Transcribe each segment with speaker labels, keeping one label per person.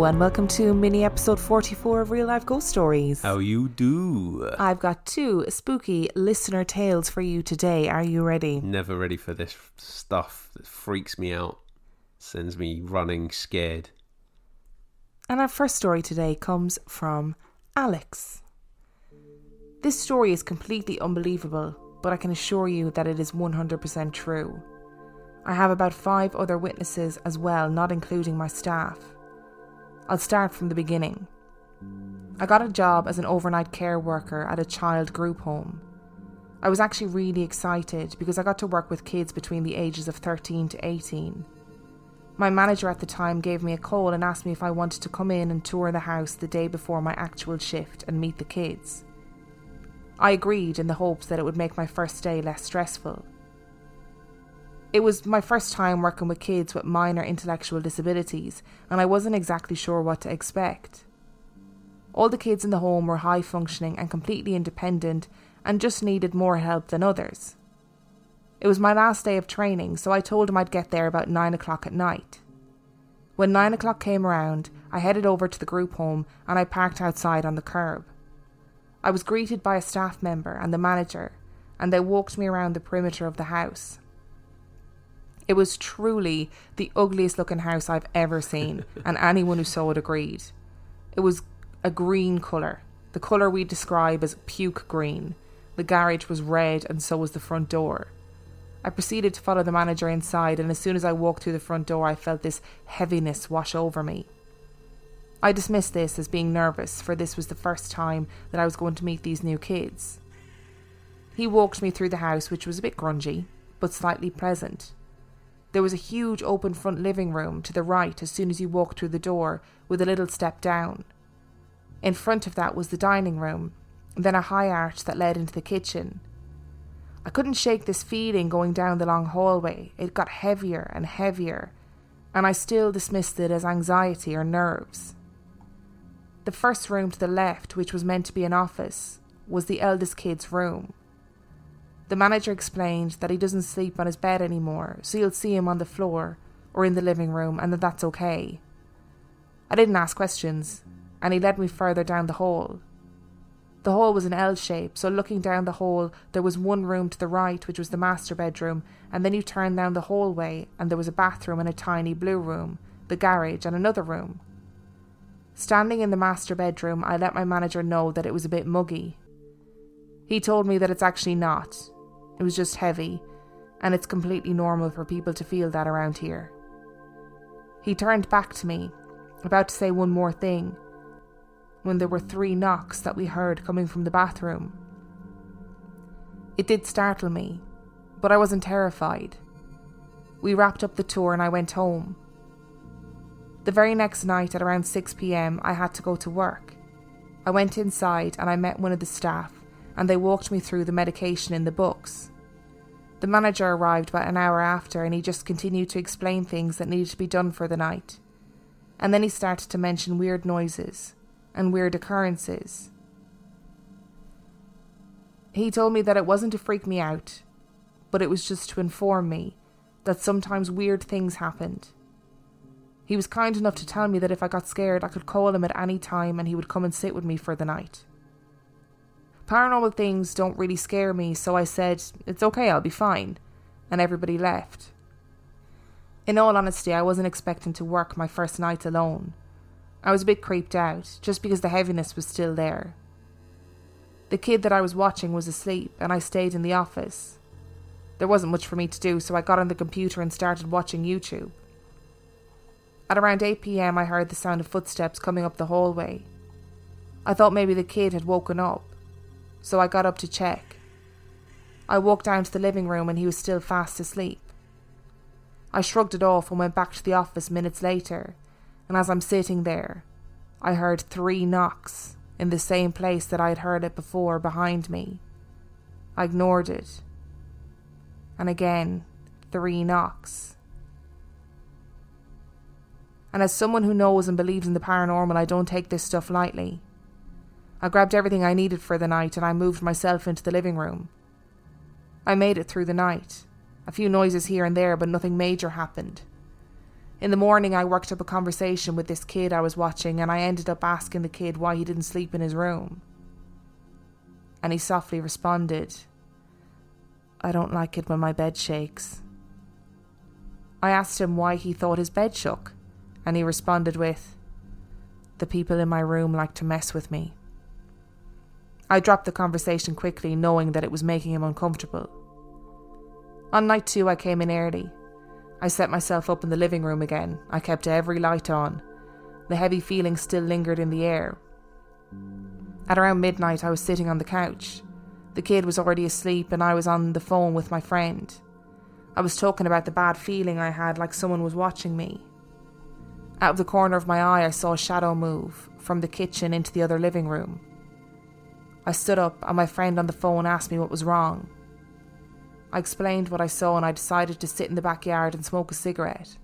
Speaker 1: Hello, and welcome to mini episode 44 of Real Life Ghost Stories.
Speaker 2: How you do?
Speaker 1: I've got two spooky listener tales for you today. Are you ready?
Speaker 2: Never ready for this stuff that freaks me out, sends me running scared.
Speaker 1: And our first story today comes from Alex. This story is completely unbelievable, but I can assure you that it is 100% true. I have about five other witnesses as well, not including my staff. I'll start from the beginning. I got a job as an overnight care worker at a child group home. I was actually really excited because I got to work with kids between the ages of 13 to 18. My manager at the time gave me a call and asked me if I wanted to come in and tour the house the day before my actual shift and meet the kids. I agreed in the hopes that it would make my first day less stressful. It was my first time working with kids with minor intellectual disabilities, and I wasn't exactly sure what to expect. All the kids in the home were high functioning and completely independent and just needed more help than others. It was my last day of training, so I told them I'd get there about nine o'clock at night. When nine o'clock came around, I headed over to the group home and I parked outside on the curb. I was greeted by a staff member and the manager, and they walked me around the perimeter of the house. It was truly the ugliest looking house I've ever seen, and anyone who saw it agreed. It was a green colour, the colour we describe as puke green. The garage was red, and so was the front door. I proceeded to follow the manager inside, and as soon as I walked through the front door, I felt this heaviness wash over me. I dismissed this as being nervous, for this was the first time that I was going to meet these new kids. He walked me through the house, which was a bit grungy, but slightly pleasant. There was a huge open front living room to the right as soon as you walked through the door, with a little step down. In front of that was the dining room, then a high arch that led into the kitchen. I couldn't shake this feeling going down the long hallway. It got heavier and heavier, and I still dismissed it as anxiety or nerves. The first room to the left, which was meant to be an office, was the eldest kid's room. The manager explained that he doesn't sleep on his bed anymore, so you'll see him on the floor or in the living room, and that that's okay. I didn't ask questions, and he led me further down the hall. The hall was an L shape, so looking down the hall, there was one room to the right, which was the master bedroom, and then you turned down the hallway, and there was a bathroom and a tiny blue room, the garage, and another room. Standing in the master bedroom, I let my manager know that it was a bit muggy. He told me that it's actually not, it was just heavy, and it's completely normal for people to feel that around here. He turned back to me, about to say one more thing, when there were three knocks that we heard coming from the bathroom. It did startle me, but I wasn't terrified. We wrapped up the tour and I went home. The very next night at around 6 pm, I had to go to work. I went inside and I met one of the staff, and they walked me through the medication in the books. The manager arrived about an hour after and he just continued to explain things that needed to be done for the night. And then he started to mention weird noises and weird occurrences. He told me that it wasn't to freak me out, but it was just to inform me that sometimes weird things happened. He was kind enough to tell me that if I got scared, I could call him at any time and he would come and sit with me for the night. Paranormal things don't really scare me, so I said, It's okay, I'll be fine. And everybody left. In all honesty, I wasn't expecting to work my first night alone. I was a bit creeped out, just because the heaviness was still there. The kid that I was watching was asleep, and I stayed in the office. There wasn't much for me to do, so I got on the computer and started watching YouTube. At around 8 pm, I heard the sound of footsteps coming up the hallway. I thought maybe the kid had woken up, so I got up to check. I walked down to the living room and he was still fast asleep. I shrugged it off and went back to the office minutes later, and as I'm sitting there, I heard three knocks in the same place that I'd heard it before behind me. I ignored it. And again, three knocks. And as someone who knows and believes in the paranormal, I don't take this stuff lightly. I grabbed everything I needed for the night and I moved myself into the living room. I made it through the night. A few noises here and there, but nothing major happened. In the morning, I worked up a conversation with this kid I was watching, and I ended up asking the kid why he didn't sleep in his room. And he softly responded, I don't like it when my bed shakes. I asked him why he thought his bed shook, and he responded with, The people in my room like to mess with me. I dropped the conversation quickly, knowing that it was making him uncomfortable. On night two, I came in early. I set myself up in the living room again. I kept every light on. The heavy feeling still lingered in the air. At around midnight, I was sitting on the couch. The kid was already asleep, and I was on the phone with my friend. I was talking about the bad feeling I had, like someone was watching me. Out of the corner of my eye, I saw a shadow move from the kitchen into the other living room. I stood up, and my friend on the phone asked me what was wrong. I explained what I saw and I decided to sit in the backyard and smoke a cigarette.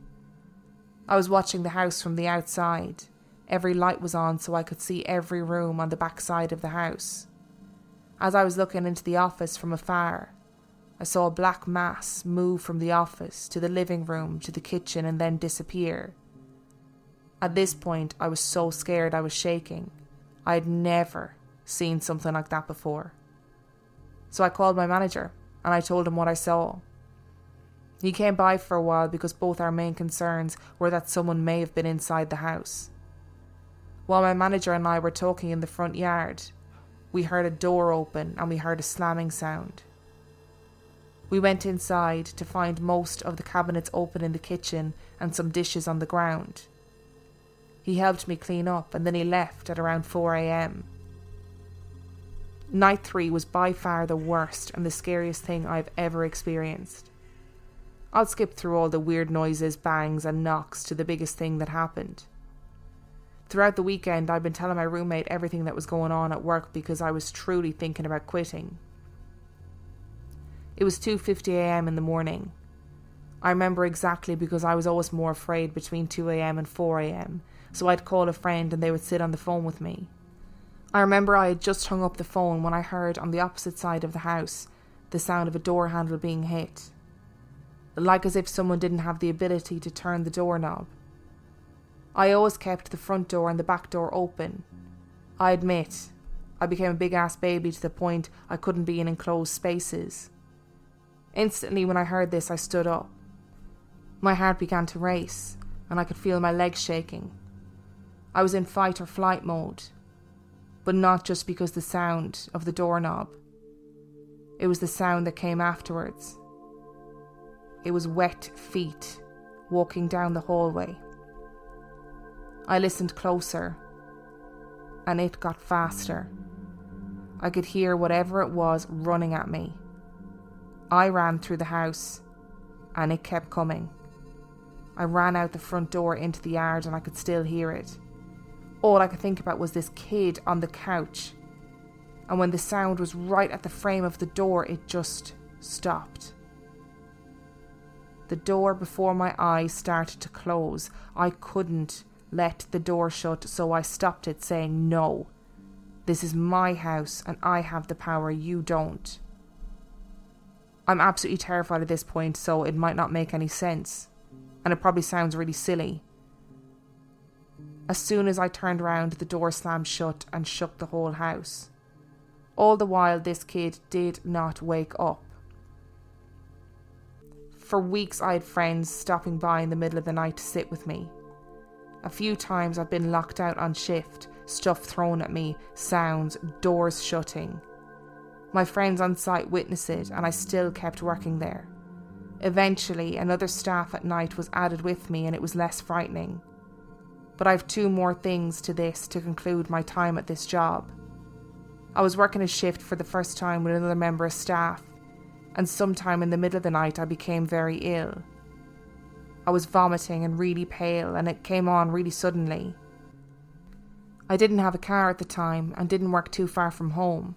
Speaker 1: I was watching the house from the outside. Every light was on so I could see every room on the back side of the house. As I was looking into the office from afar, I saw a black mass move from the office to the living room to the kitchen and then disappear. At this point, I was so scared I was shaking. I had never seen something like that before. So I called my manager and I told him what I saw. He came by for a while because both our main concerns were that someone may have been inside the house. While my manager and I were talking in the front yard, we heard a door open and we heard a slamming sound. We went inside to find most of the cabinets open in the kitchen and some dishes on the ground. He helped me clean up and then he left at around 4 am. Night three was by far the worst and the scariest thing I've ever experienced. I'll skip through all the weird noises, bangs, and knocks to the biggest thing that happened. Throughout the weekend, I'd been telling my roommate everything that was going on at work because I was truly thinking about quitting. It was 2:50 a.m. in the morning. I remember exactly because I was always more afraid between 2 a.m. and 4 a.m., so I'd call a friend and they would sit on the phone with me. I remember I had just hung up the phone when I heard on the opposite side of the house the sound of a door handle being hit. Like as if someone didn't have the ability to turn the doorknob. I always kept the front door and the back door open. I admit, I became a big ass baby to the point I couldn't be in enclosed spaces. Instantly, when I heard this, I stood up. My heart began to race, and I could feel my legs shaking. I was in fight or flight mode but not just because the sound of the doorknob. It was the sound that came afterwards. It was wet feet walking down the hallway. I listened closer, and it got faster. I could hear whatever it was running at me. I ran through the house, and it kept coming. I ran out the front door into the yard, and I could still hear it all I could think about was this kid on the couch. And when the sound was right at the frame of the door, it just stopped. The door before my eyes started to close. I couldn't let the door shut, so I stopped it, saying, No. This is my house, and I have the power, you don't. I'm absolutely terrified at this point, so it might not make any sense. And it probably sounds really silly. As soon as I turned round, the door slammed shut and shook the whole house. All the while, this kid did not wake up. For weeks, I had friends stopping by in the middle of the night to sit with me. A few times, I've been locked out on shift, stuff thrown at me, sounds, doors shutting. My friends on site witnessed it, and I still kept working there. Eventually, another staff at night was added with me, and it was less frightening but I've two more things to this to conclude my time at this job. I was working a shift for the first time with another member of staff, and sometime in the middle of the night I became very ill. I was vomiting and really pale, and it came on really suddenly. I didn't have a car at the time and didn't work too far from home.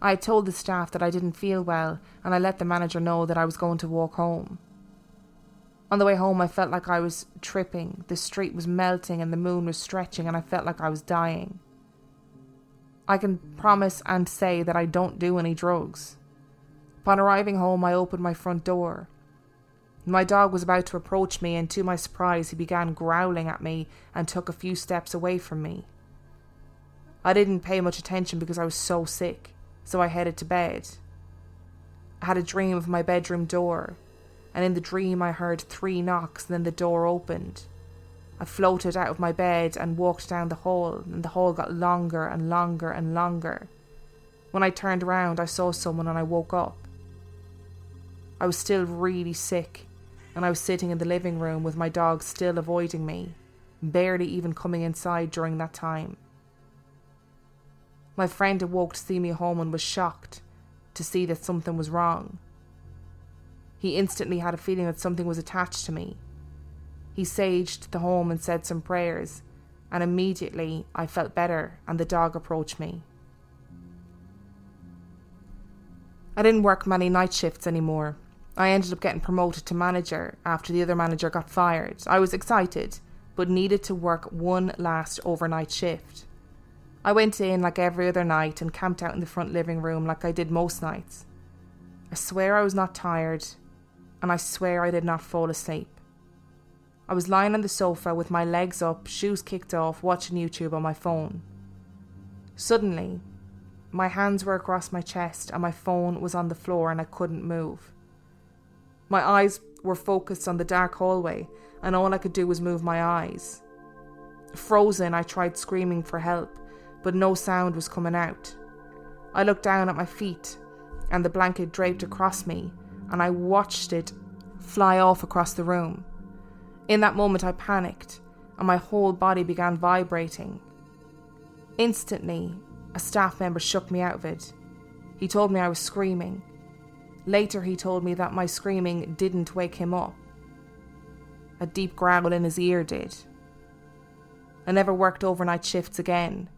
Speaker 1: I had told the staff that I didn't feel well, and I let the manager know that I was going to walk home. On the way home, I felt like I was tripping. The street was melting and the moon was stretching, and I felt like I was dying. I can promise and say that I don't do any drugs. Upon arriving home, I opened my front door. My dog was about to approach me, and to my surprise, he began growling at me and took a few steps away from me. I didn't pay much attention because I was so sick, so I headed to bed. I had a dream of my bedroom door, and in the dream I heard three knocks, and then the door opened. I floated out of my bed and walked down the hall, and the hall got longer and longer and longer. When I turned around, I saw someone and I woke up. I was still really sick, and I was sitting in the living room with my dog still avoiding me, barely even coming inside during that time. My friend awoke to see me home and was shocked to see that something was wrong. He instantly had a feeling that something was attached to me. He saged the home and said some prayers, and immediately I felt better and the dog approached me. I didn't work many night shifts anymore. I ended up getting promoted to manager after the other manager got fired. I was excited, but needed to work one last overnight shift. I went in like every other night and camped out in the front living room like I did most nights. I swear I was not tired, and I swear I did not fall asleep. I was lying on the sofa with my legs up, shoes kicked off, watching YouTube on my phone. Suddenly, my hands were across my chest and my phone was on the floor and I couldn't move. My eyes were focused on the dark hallway and all I could do was move my eyes. Frozen, I tried screaming for help, but no sound was coming out. I looked down at my feet and the blanket draped across me and I watched it fly off across the room. In that moment, I panicked and my whole body began vibrating. Instantly, a staff member shook me out of it. He told me I was screaming. Later, he told me that my screaming didn't wake him up. A deep growl in his ear did. I never worked overnight shifts again.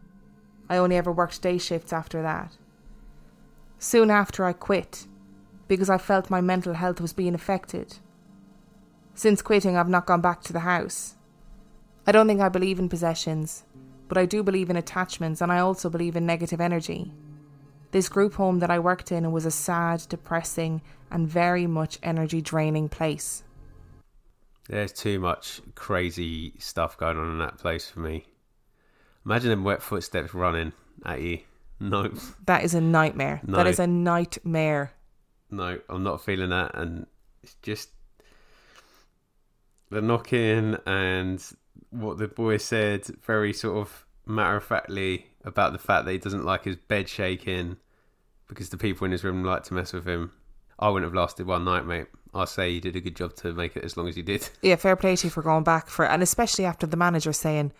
Speaker 1: I only ever worked day shifts after that. Soon after, I quit because I felt my mental health was being affected. Since quitting, I've not gone back to the house. I don't think I believe in possessions, but I do believe in attachments and I also believe in negative energy. This group home that I worked in was a sad, depressing, and very much energy draining place.
Speaker 2: There's too much crazy stuff going on in that place for me. Imagine them wet footsteps running at you. No.
Speaker 1: That is a nightmare.
Speaker 2: No.
Speaker 1: That is a nightmare.
Speaker 2: No, I'm not feeling that. And it's just the knocking and what the boy said very sort of matter of factly about the fact that he doesn't like his bed shaking because the people in his room like to mess with him. I wouldn't have lasted one night, mate. I say you did a good job to make it as long as you did.
Speaker 1: Yeah, fair play to you for going back for and especially after the manager saying,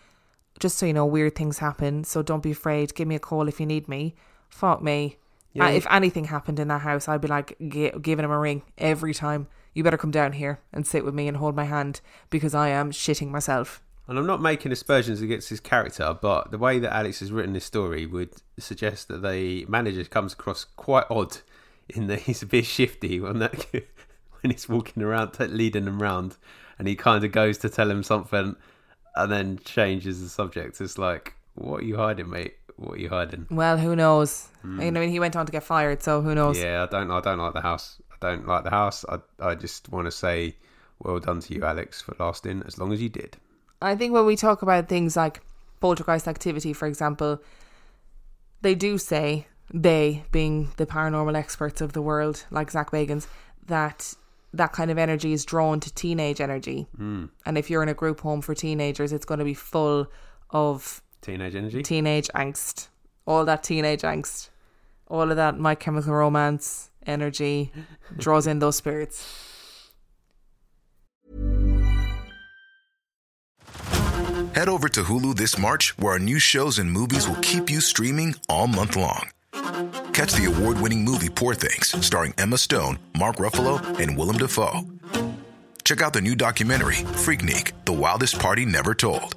Speaker 1: just so you know, weird things happen, so don't be afraid. Give me a call if you need me. Fuck me. Uh, if anything happened in that house, I'd be like gi- giving him a ring every time. You better come down here and sit with me and hold my hand because I am shitting myself.
Speaker 2: And I'm not making aspersions against his character, but the way that Alex has written this story would suggest that the manager comes across quite odd in that he's a bit shifty when that when he's walking around t- leading them round, and he kind of goes to tell him something, and then changes the subject. It's like, what are you hiding, mate? What are you hiding?
Speaker 1: Well, who knows? I mean, he went on to get fired, so who knows?
Speaker 2: Yeah, I don't. I don't like the house. I don't like the house. I. I just want to say, well done to you, Alex, for lasting as long as you did.
Speaker 1: I think when we talk about things like poltergeist activity, for example, they do say, they being the paranormal experts of the world, like Zak Bagans, that that kind of energy is drawn to teenage energy. Mm. And if you're in a group home for teenagers, it's going to be full of
Speaker 2: Teenage energy.
Speaker 1: teenage angst, all that teenage angst, all of that My Chemical Romance energy draws in those spirits.
Speaker 3: Head over to Hulu this March, where our new shows and movies will keep you streaming all month long. Catch the award winning movie Poor Things, starring Emma Stone, Mark Ruffalo, and Willem Dafoe. Check out the new documentary, Freaknik The Wildest Party Never Told,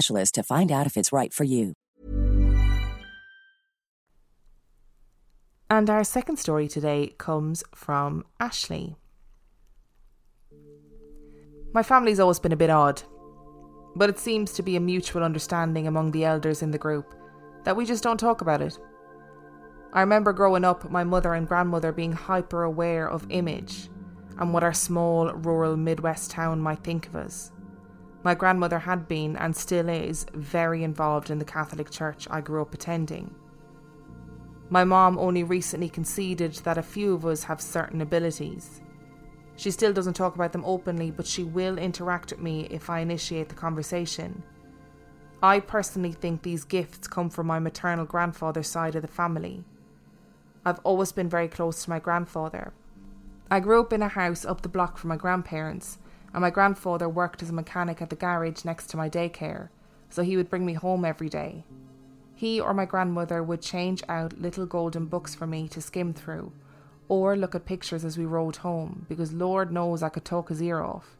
Speaker 4: to find out if it's right for you.
Speaker 1: And our second story today comes from Ashley. My family's always been a bit odd, but it seems to be a mutual understanding among the elders in the group that we just don't talk about it. I remember growing up, my mother and grandmother being hyper aware of image and what our small rural Midwest town might think of us. My grandmother had been, and still is, very involved in the Catholic Church I grew up attending. My mom only recently conceded that a few of us have certain abilities. She still doesn't talk about them openly, but she will interact with me if I initiate the conversation. I personally think these gifts come from my maternal grandfather's side of the family. I've always been very close to my grandfather. I grew up in a house up the block from my grandparents, and my grandfather worked as a mechanic at the garage next to my daycare, so he would bring me home every day. He or my grandmother would change out little golden books for me to skim through, or look at pictures as we rode home, because Lord knows I could talk his ear off.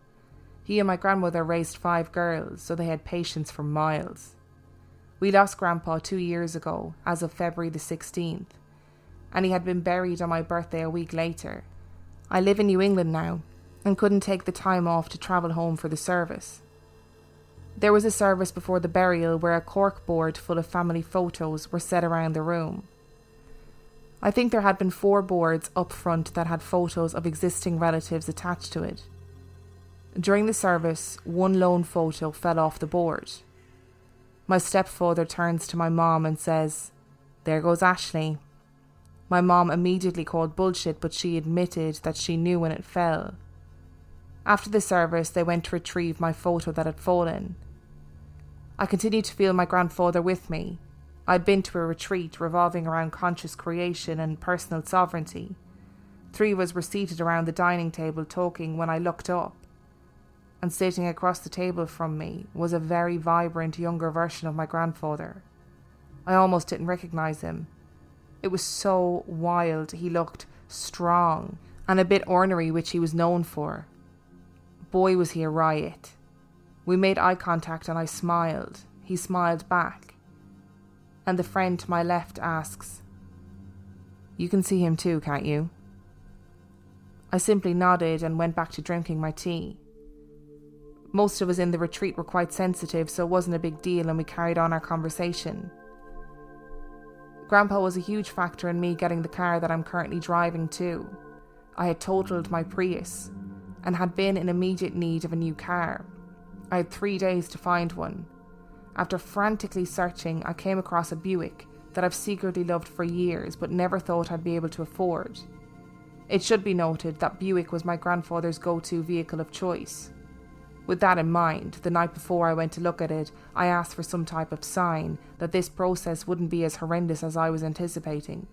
Speaker 1: He and my grandmother raised five girls, so they had patience for miles. We lost Grandpa two years ago, as of February the 16th, and he had been buried on my birthday a week later. I live in New England now, and couldn't take the time off to travel home for the service. There was a service before the burial where a cork board full of family photos were set around the room. I think there had been four boards up front that had photos of existing relatives attached to it. During the service, one lone photo fell off the board. My stepfather turns to my mom and says, There goes Ashley. My mom immediately called bullshit, but she admitted that she knew when it fell. After the service, they went to retrieve my photo that had fallen. I continued to feel my grandfather with me. I'd been to a retreat revolving around conscious creation and personal sovereignty. Three of us were seated around the dining table talking when I looked up. And sitting across the table from me was a very vibrant younger version of my grandfather. I almost didn't recognize him. It was so wild. He looked strong and a bit ornery, which he was known for. Boy, was he a riot. We made eye contact and I smiled. He smiled back. And the friend to my left asks, You can see him too, can't you? I simply nodded and went back to drinking my tea. Most of us in the retreat were quite sensitive, so it wasn't a big deal, and we carried on our conversation. Grandpa was a huge factor in me getting the car that I'm currently driving too. I had totaled my Prius, and had been in immediate need of a new car. I had three days to find one. After frantically searching, I came across a Buick that I've secretly loved for years but never thought I'd be able to afford. It should be noted that Buick was my grandfather's go to vehicle of choice. With that in mind, the night before I went to look at it, I asked for some type of sign that this process wouldn't be as horrendous as I was anticipating.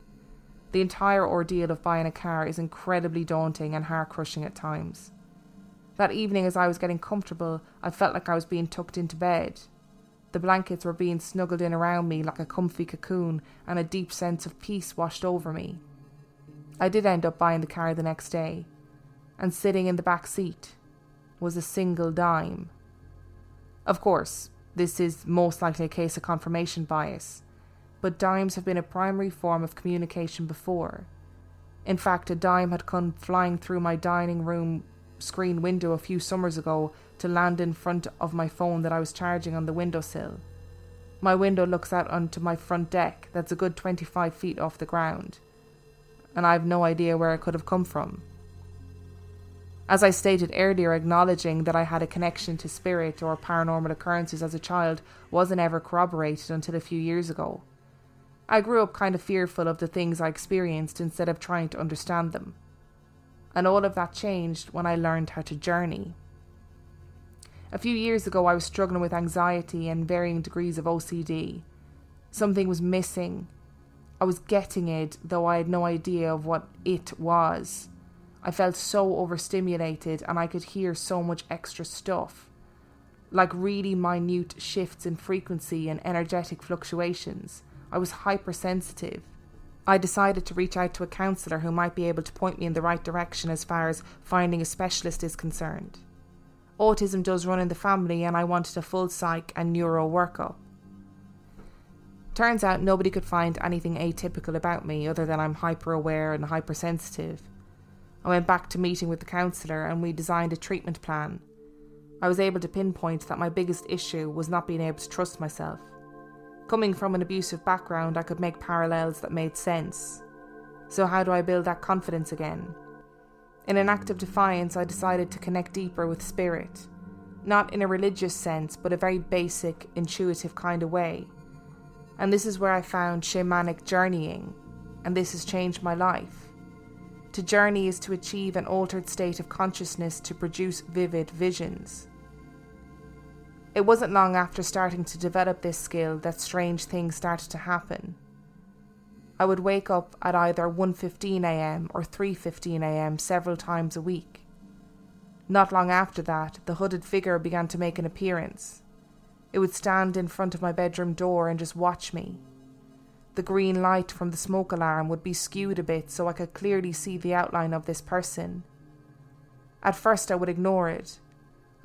Speaker 1: The entire ordeal of buying a car is incredibly daunting and heart crushing at times. That evening, as I was getting comfortable, I felt like I was being tucked into bed. The blankets were being snuggled in around me like a comfy cocoon, and a deep sense of peace washed over me. I did end up buying the car the next day, and sitting in the back seat was a single dime. Of course, this is most likely a case of confirmation bias, but dimes have been a primary form of communication before. In fact, a dime had come flying through my dining room screen window a few summers ago to land in front of my phone that I was charging on the windowsill. My window looks out onto my front deck that's a good 25 feet off the ground, and I've no idea where it could have come from. As I stated earlier, acknowledging that I had a connection to spirit or paranormal occurrences as a child wasn't ever corroborated until a few years ago. I grew up kind of fearful of the things I experienced instead of trying to understand them. And all of that changed when I learned how to journey. A few years ago, I was struggling with anxiety and varying degrees of OCD. Something was missing. I was getting it, though I had no idea of what it was. I felt so overstimulated and I could hear so much extra stuff. Like really minute shifts in frequency and energetic fluctuations. I was hypersensitive. I decided to reach out to a counsellor who might be able to point me in the right direction as far as finding a specialist is concerned. Autism does run in the family, and I wanted a full psych and neuro workup. Turns out nobody could find anything atypical about me other than I'm hyper aware and hypersensitive. I went back to meeting with the counsellor and we designed a treatment plan. I was able to pinpoint that my biggest issue was not being able to trust myself. Coming from an abusive background, I could make parallels that made sense. So, how do I build that confidence again? In an act of defiance, I decided to connect deeper with spirit. Not in a religious sense, but a very basic, intuitive kind of way. And this is where I found shamanic journeying, and this has changed my life. To journey is to achieve an altered state of consciousness to produce vivid visions. It wasn't long after starting to develop this skill that strange things started to happen. I would wake up at either 1:15 a.m. or 3:15 a.m. several times a week. Not long after that, the hooded figure began to make an appearance. It would stand in front of my bedroom door and just watch me. The green light from the smoke alarm would be skewed a bit so I could clearly see the outline of this person. At first, I would ignore it.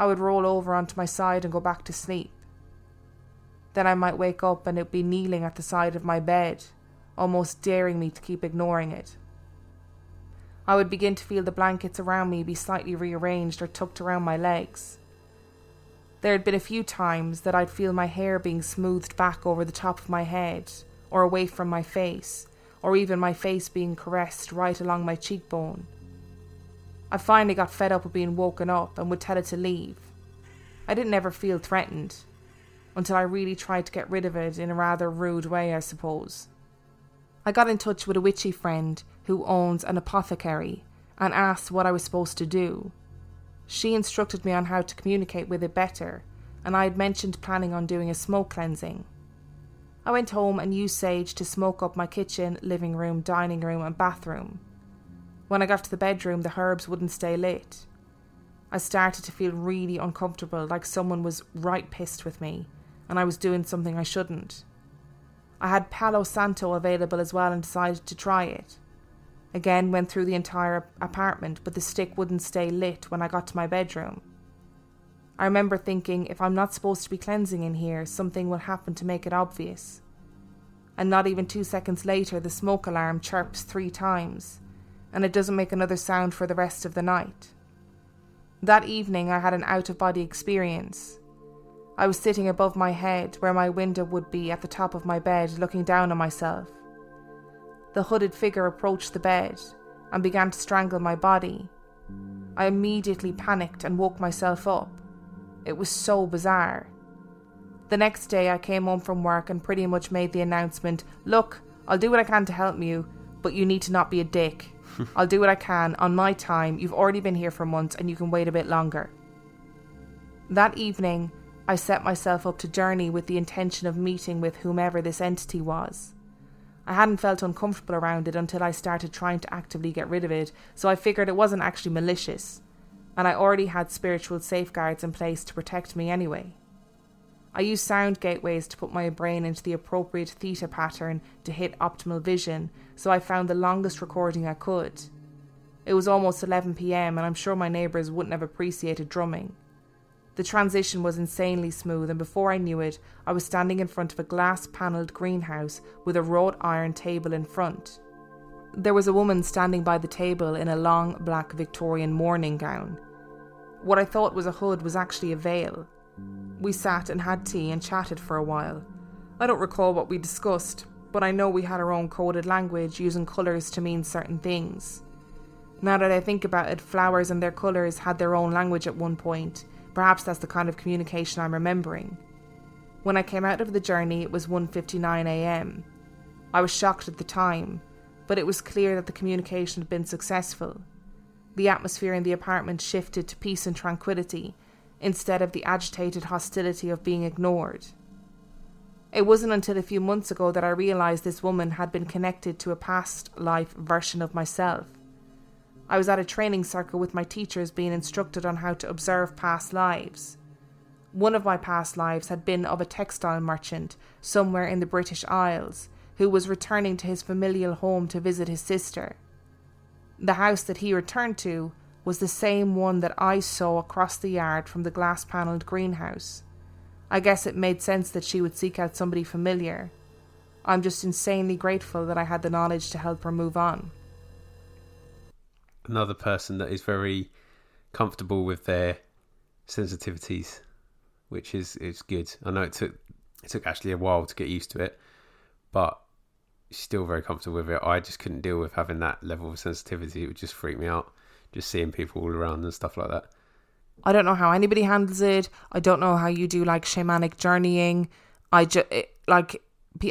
Speaker 1: I would roll over onto my side and go back to sleep. Then I might wake up and it would be kneeling at the side of my bed, almost daring me to keep ignoring it. I would begin to feel the blankets around me be slightly rearranged or tucked around my legs. There had been a few times that I'd feel my hair being smoothed back over the top of my head, or away from my face, or even my face being caressed right along my cheekbone. I finally got fed up with being woken up and would tell it to leave. I didn't ever feel threatened, until I really tried to get rid of it in a rather rude way, I suppose. I got in touch with a witchy friend who owns an apothecary and asked what I was supposed to do. She instructed me on how to communicate with it better, and I had mentioned planning on doing a smoke cleansing. I went home and used sage to smoke up my kitchen, living room, dining room, and bathroom. When I got to the bedroom, the herbs wouldn't stay lit. I started to feel really uncomfortable, like someone was right pissed with me, and I was doing something I shouldn't. I had Palo Santo available as well and decided to try it. Again, went through the entire apartment, but the stick wouldn't stay lit when I got to my bedroom. I remember thinking if I'm not supposed to be cleansing in here, something will happen to make it obvious. And not even two seconds later, the smoke alarm chirps three times, and it doesn't make another sound for the rest of the night. That evening, I had an out of body experience. I was sitting above my head, where my window would be at the top of my bed, looking down on myself. The hooded figure approached the bed and began to strangle my body. I immediately panicked and woke myself up. It was so bizarre. The next day, I came home from work and pretty much made the announcement Look, I'll do what I can to help you, but you need to not be a dick. I'll do what I can on my time. You've already been here for months and you can wait a bit longer. That evening, I set myself up to journey with the intention of meeting with whomever this entity was. I hadn't felt uncomfortable around it until I started trying to actively get rid of it, so I figured it wasn't actually malicious and I already had spiritual safeguards in place to protect me anyway. I used sound gateways to put my brain into the appropriate theta pattern to hit optimal vision, so I found the longest recording I could. It was almost 11 pm, and I'm sure my neighbours wouldn't have appreciated drumming. The transition was insanely smooth, and before I knew it, I was standing in front of a glass panelled greenhouse with a wrought iron table in front. There was a woman standing by the table in a long black Victorian mourning gown. What I thought was a hood was actually a veil. We sat and had tea and chatted for a while. I don't recall what we discussed, but I know we had our own coded language using colours to mean certain things. Now that I think about it, flowers and their colours had their own language at one point. Perhaps that's the kind of communication I'm remembering. When I came out of the journey, it was 1:59 a.m. I was shocked at the time, but it was clear that the communication had been successful. The atmosphere in the apartment shifted to peace and tranquility instead of the agitated hostility of being ignored. It wasn't until a few months ago that I realised this woman had been connected to a past life version of myself. I was at a training circle with my teachers being instructed on how to observe past lives. One of my past lives had been of a textile merchant somewhere in the British Isles who was returning to his familial home to visit his sister. The house that he returned to was the same one that I saw across the yard from the glass panelled greenhouse. I guess it made sense that she would seek out somebody familiar. I'm just insanely grateful that I had the knowledge to help her move on.
Speaker 2: Another person that is very comfortable with their sensitivities, which is is good. I know it took it took Ashley a while to get used to it, but she's still very comfortable with it. I just couldn't deal with having that level of sensitivity. It would just freak me out, just seeing people all around and stuff like that.
Speaker 1: I don't know how anybody handles it. I don't know how you do like shamanic journeying. I just like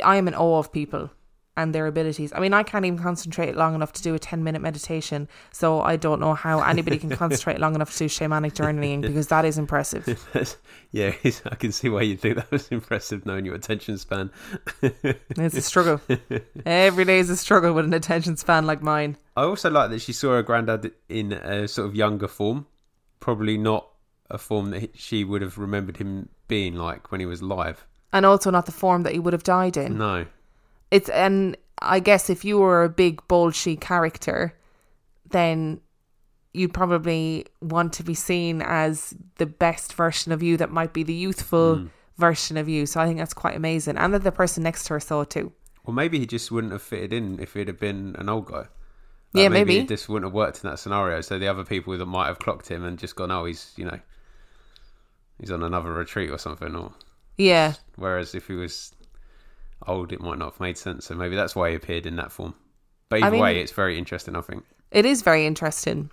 Speaker 1: I am in awe of people and their abilities. I mean, I can't even concentrate long enough to do a 10 minute meditation. So I don't know how anybody can concentrate long enough to do shamanic journeying because that is impressive.
Speaker 2: yeah, I can see why you think that was impressive knowing your attention span.
Speaker 1: it's a struggle. Every day is a struggle with an attention span like mine.
Speaker 2: I also like that she saw her granddad in a sort of younger form, probably not a form that she would have remembered him being like when he was alive.
Speaker 1: And also not the form that he would have died in.
Speaker 2: No
Speaker 1: it's and I guess if you were a big bolshy character, then you'd probably want to be seen as the best version of you that might be the youthful mm. version of you. So I think that's quite amazing. And that the person next to her saw it too.
Speaker 2: Well, maybe he just wouldn't have fitted in if it had been an old guy. Like
Speaker 1: yeah, maybe.
Speaker 2: maybe. this wouldn't have worked in that scenario. So the other people that might have clocked him and just gone, oh, he's, you know, he's on another retreat or something. Or
Speaker 1: Yeah.
Speaker 2: Whereas if he was old, it might not have made sense. So maybe that's why he appeared in that form. But either I mean, way, it's very interesting, I think.
Speaker 1: It is very interesting.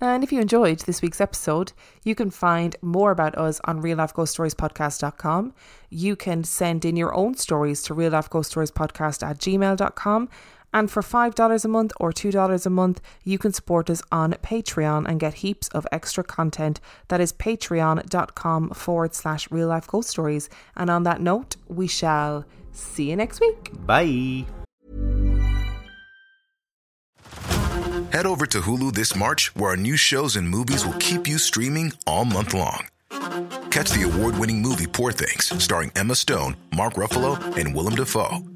Speaker 1: And if you enjoyed this week's episode, you can find more about us on reallifeghoststoriespodcast.com. You can send in your own stories to reallifeghoststoriespodcast at gmail.com. And for $5 a month or $2 a month, you can support us on Patreon and get heaps of extra content. That is patreon.com forward slash real life ghost stories. And on that note, we shall See you next week.
Speaker 2: Bye.
Speaker 3: Head over to Hulu this March, where our new shows and movies will keep you streaming all month long. Catch the award winning movie Poor Things, starring Emma Stone, Mark Ruffalo, and Willem Dafoe.